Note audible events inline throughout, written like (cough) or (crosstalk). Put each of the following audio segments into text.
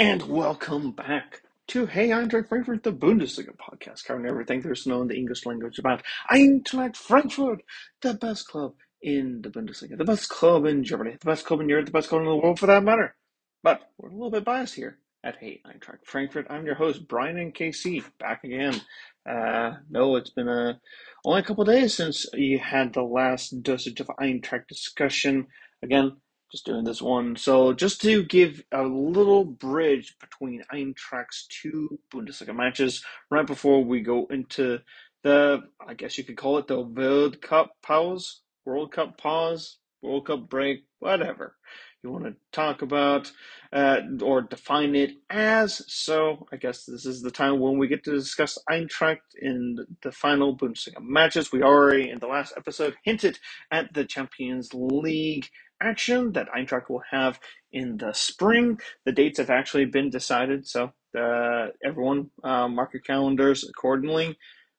And welcome back to Hey Eintracht Frankfurt, the Bundesliga podcast, covering everything there's known in the English language about Eintracht Frankfurt, the best club in the Bundesliga, the best club in Germany, the best club in Europe, the best club in the world for that matter. But we're a little bit biased here at Hey Eintracht Frankfurt. I'm your host, Brian and KC, back again. Uh, no, it's been a, only a couple days since you had the last dosage of Eintracht discussion. Again, just doing this one. So just to give a little bridge between Eintracht's two Bundesliga matches right before we go into the, I guess you could call it the World Cup pause, World Cup pause, World Cup break, whatever you want to talk about uh, or define it as. So I guess this is the time when we get to discuss Eintracht in the final Bundesliga matches. We already in the last episode hinted at the Champions League action that Eintracht will have in the spring. The dates have actually been decided, so uh, everyone uh, mark your calendars accordingly.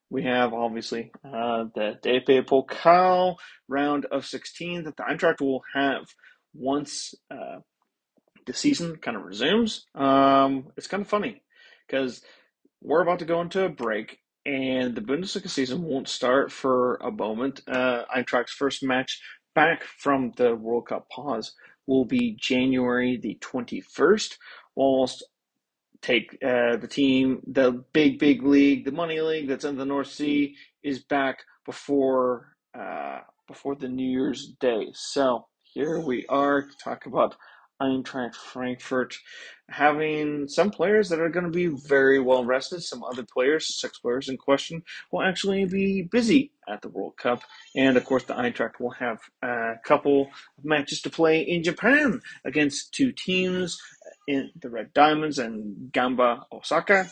We have obviously uh, the DFB Pokal round of 16 that the Eintracht will have once uh, the season kind of resumes. Um, it's kind of funny because we're about to go into a break and the Bundesliga season won't start for a moment. Uh, Eintracht's first match back from the World Cup pause will be January the 21st, whilst take uh, the team, the big, big league, the money league that's in the North Sea is back before uh, before the New Year's Day. So here we are to talk about Eintracht Frankfurt having some players that are going to be very well rested. Some other players, six players in question, will actually be busy at the World Cup. And of course, the Eintracht will have a couple of matches to play in Japan against two teams in the Red Diamonds and Gamba Osaka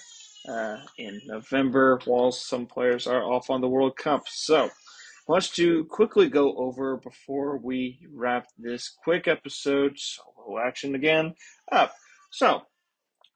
uh, in November, while some players are off on the World Cup. So, much to quickly go over before we wrap this quick episode, solo action again, up. So,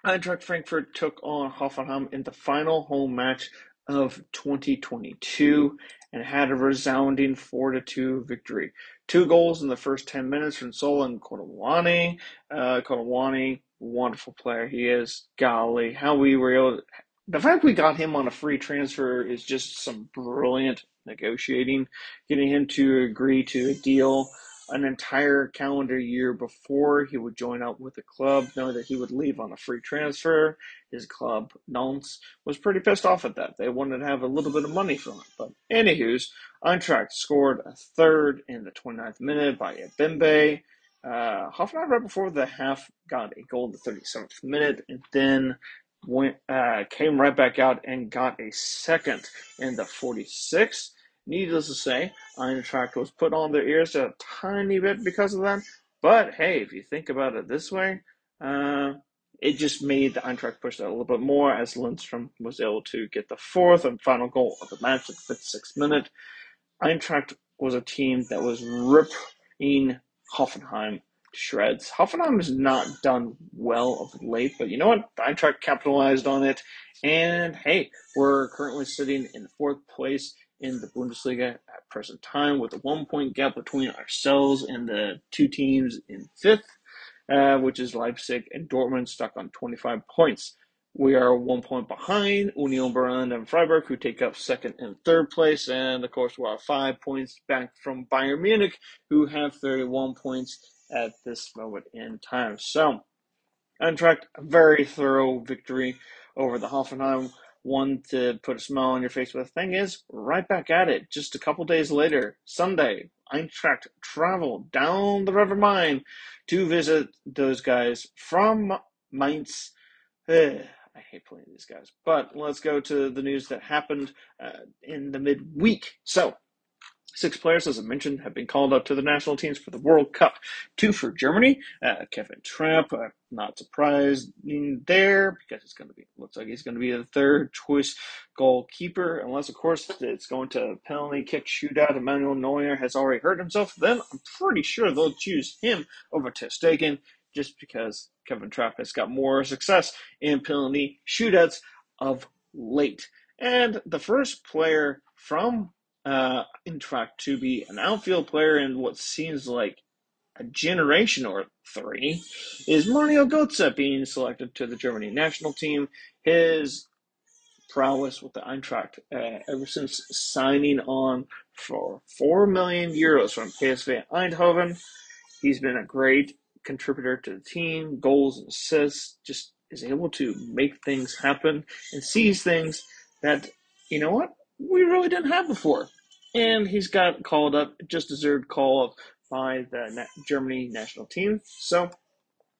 Eintracht Frankfurt took on Hoffenheim in the final home match of 2022 and had a resounding 4 2 victory. Two goals in the first 10 minutes from Sol Kolo Muani. Uh, Kolo Muani, wonderful player he is. Golly, how we were able to, the fact we got him on a free transfer is just some brilliant negotiating, getting him to agree to a deal an entire calendar year before he would join up with the club, knowing that he would leave on a free transfer. His club, Nantes, was pretty pissed off at that. They wanted to have a little bit of money from it. But anywho's, Eintracht scored a third in the 29th minute by Ebimbe. Uh, Hoffenheim right before the half got a goal in the 37th minute, and then went uh, came right back out and got a second in the 46. Needless to say, Eintracht was put on their ears a tiny bit because of that. But hey, if you think about it this way, uh, it just made the Eintracht push that a little bit more as Lindstrom was able to get the fourth and final goal of the match at the 56th minute. Eintracht was a team that was ripping Hoffenheim shreds. Hoffenheim has not done well of late, but you know what? Eintracht capitalized on it, and hey, we're currently sitting in fourth place in the Bundesliga at present time with a one point gap between ourselves and the two teams in fifth, uh, which is Leipzig and Dortmund stuck on 25 points. We are one point behind Union Berlin and Freiburg, who take up second and third place. And of course, we are five points back from Bayern Munich, who have 31 points at this moment in time. So, Eintracht, a very thorough victory over the Hoffenheim. One to put a smile on your face. But the thing is, right back at it. Just a couple days later, Sunday, Eintracht traveled down the River Main to visit those guys from Mainz. (sighs) I hate playing these guys. But let's go to the news that happened uh, in the midweek. So, Six players, as I mentioned, have been called up to the national teams for the World Cup. Two for Germany. Uh, Kevin Trapp, uh, not surprised there because it's going to be looks like he's going to be the third choice goalkeeper, unless of course it's going to penalty kick shootout. Emmanuel Neuer has already hurt himself. Then I'm pretty sure they'll choose him over ter just because Kevin Trapp has got more success in penalty shootouts of late. And the first player from uh, to be an outfield player in what seems like a generation or three, is Mario Götze being selected to the Germany national team. His prowess with the Eintracht uh, ever since signing on for 4 million euros from PSV Eindhoven. He's been a great contributor to the team, goals and assists, just is able to make things happen and sees things that, you know what, we really didn't have before. And he's got called up, just deserved call up by the Germany national team. So,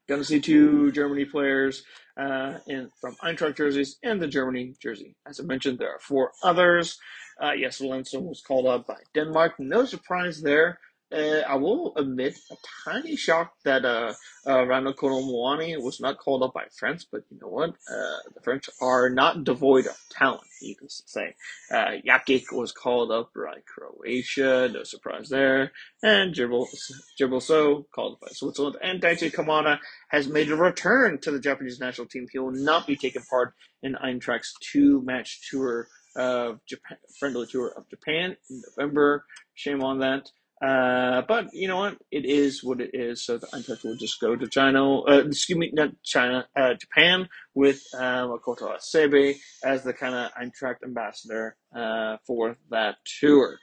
going to see two Germany players uh, in, from Eintracht jerseys and the Germany jersey. As I mentioned, there are four others. Uh, yes, Valencia was called up by Denmark. No surprise there. Uh, I will admit a tiny shock that uh, uh, Randal Kolo Muani was not called up by France, but you know what? Uh, the French are not devoid of talent, you can say. Uh, Jakic was called up by Croatia, no surprise there. And Sow called up by Switzerland. And Daichi Kamada has made a return to the Japanese national team. He will not be taking part in Eintracht's two-match tour of Japan, friendly tour of Japan in November. Shame on that. Uh, but you know what? It is what it is. So the Eintracht will just go to China, uh, excuse me, not China, uh, Japan with uh, Makoto Hasebe as the kind of Eintracht ambassador uh, for that tour.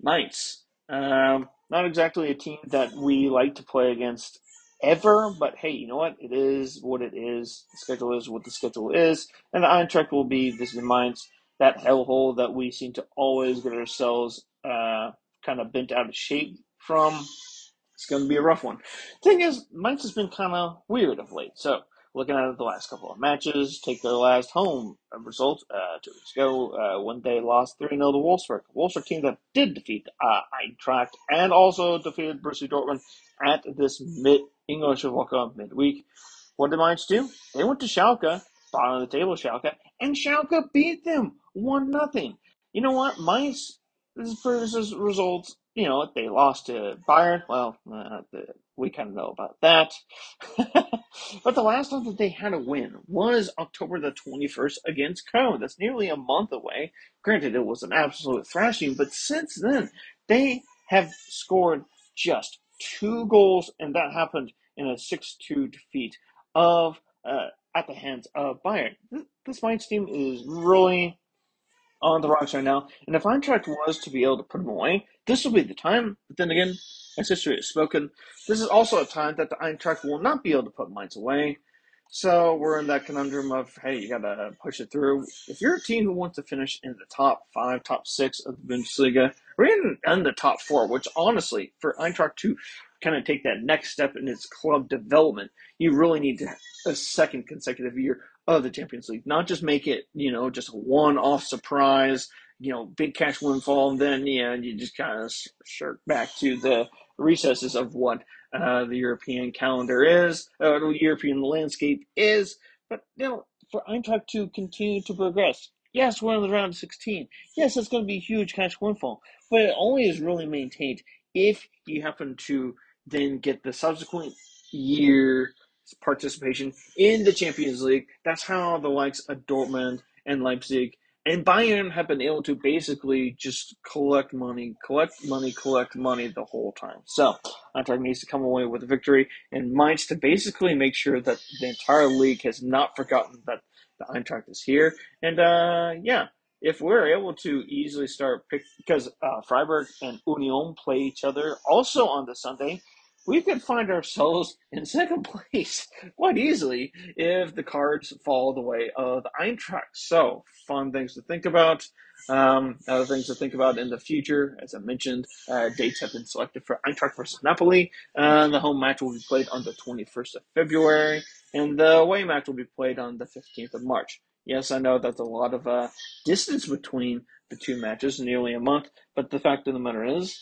Mainz. Um, not exactly a team that we like to play against ever, but hey, you know what? It is what it is. The schedule is what the schedule is, and the Eintracht will be this is Mainz, that hellhole that we seem to always get ourselves uh, kind of bent out of shape from. It's going to be a rough one. Thing is, Mainz has been kind of weird of late. So, looking at the last couple of matches, take their last home result uh, two weeks ago uh, when they lost 3 0 to Wolfsburg. Wolfsburg team that did defeat uh, Eintracht and also defeated Borussia Dortmund at this mid English Woche midweek. What did Mainz do? They went to Schalke, bottom of the table Schalke, and Schalke beat them 1 0. You know what? Mainz versus results, you know, they lost to Bayern. Well, uh, the, we kind of know about that. (laughs) but the last time that they had a win was October the 21st against Köln. That's nearly a month away. Granted, it was an absolute thrashing, but since then, they have scored just two goals, and that happened in a 6 2 defeat of uh, at the hands of Bayern. This, this Mainz team is really on the rocks right now. And if Eintracht was to be able to put him away, this will be the time. But then again, as history has spoken, this is also a time that the Eintracht will not be able to put Mainz away. So we're in that conundrum of, hey, you gotta push it through. If you're a team who wants to finish in the top five, top six of the Bundesliga, or even in the top four, which honestly, for Eintracht to kind of take that next step in its club development, you really need a second consecutive year of the Champions League. Not just make it, you know, just a one-off surprise, you know, big cash windfall, and then yeah, you just kind of shirk back to the recesses of what uh, the European calendar is, uh, the European landscape is. But you know, for Eintracht to continue to progress, yes, we're in the round of 16. Yes, it's going to be a huge cash windfall, but it only is really maintained if you happen to then get the subsequent year participation in the Champions League. That's how the likes of Dortmund and Leipzig and Bayern have been able to basically just collect money, collect money, collect money the whole time. So Eintracht needs to come away with a victory and Mainz to basically make sure that the entire league has not forgotten that the Eintracht is here. And uh, yeah, if we're able to easily start pick because uh, Freiburg and Union play each other also on the Sunday we could find ourselves (laughs) in second place quite easily if the cards fall the way of Eintracht. So, fun things to think about. Um, other things to think about in the future, as I mentioned, uh, dates have been selected for Eintracht versus Napoli. Uh, the home match will be played on the 21st of February, and the away match will be played on the 15th of March. Yes, I know that's a lot of uh, distance between the two matches, nearly a month, but the fact of the matter is,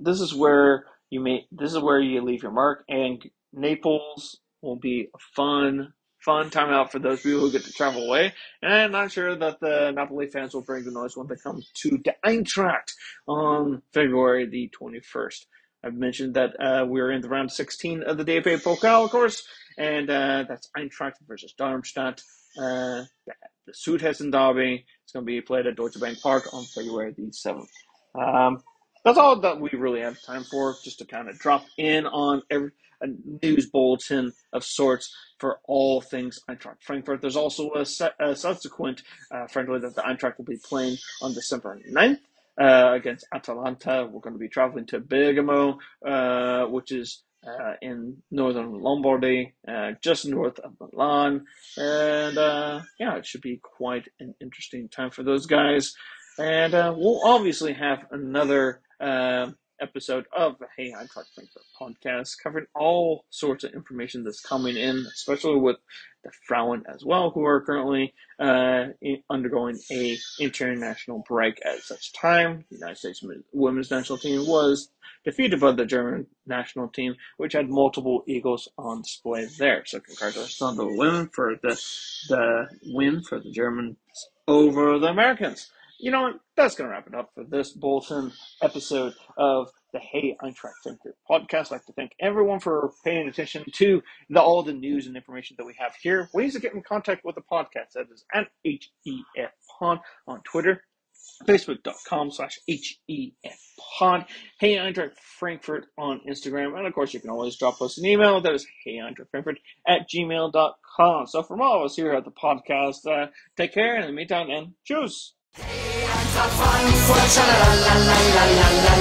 this is where you may this is where you leave your mark and Naples will be a fun fun time out for those people who get to travel away. And I'm not sure that the Napoli fans will bring the noise when they come to the Eintracht on February the 21st. I've mentioned that uh, we're in the round 16 of the DFB Pokal, of course, and uh, that's Eintracht versus Darmstadt. Uh, the Südhessen Derby it's going to be played at Deutsche Bank Park on February the 7th. Um, that's all that we really have time for, just to kind of drop in on every, a news bulletin of sorts for all things Eintracht Frankfurt. There's also a, se- a subsequent uh, friendly that the Eintracht will be playing on December 9th. Uh, against Atalanta, we're going to be traveling to Bergamo, uh, which is uh, in northern Lombardy, uh, just north of Milan. And uh, yeah, it should be quite an interesting time for those guys. And uh, we'll obviously have another uh, episode of the Hey Eintracht Frankfurt podcast covering all sorts of information that's coming in, especially with the Frauen as well, who are currently uh, undergoing a international break at such time. The United States women's national team was defeated by the German national team, which had multiple Eagles on display there. So congratulations on the women for the the win for the Germans over the Americans you know what? That's going to wrap it up for this bulletin episode of the Hey Eintracht Frankfurt podcast. I'd like to thank everyone for paying attention to the, all the news and information that we have here. Ways to get in contact with the podcast. That is at HEF Pod on Twitter, facebook.com slash HEF Pod, Hey Eintracht Frankfurt on Instagram, and of course you can always drop us an email. That is Hey Eintracht Frankfurt at gmail.com. So from all of us here at the podcast, uh, take care, in the meantime, and choose. Hey, Eintracht Frankfurt, schalalalalalala. Hey, Eintracht Frankfurt, schalalalalalala.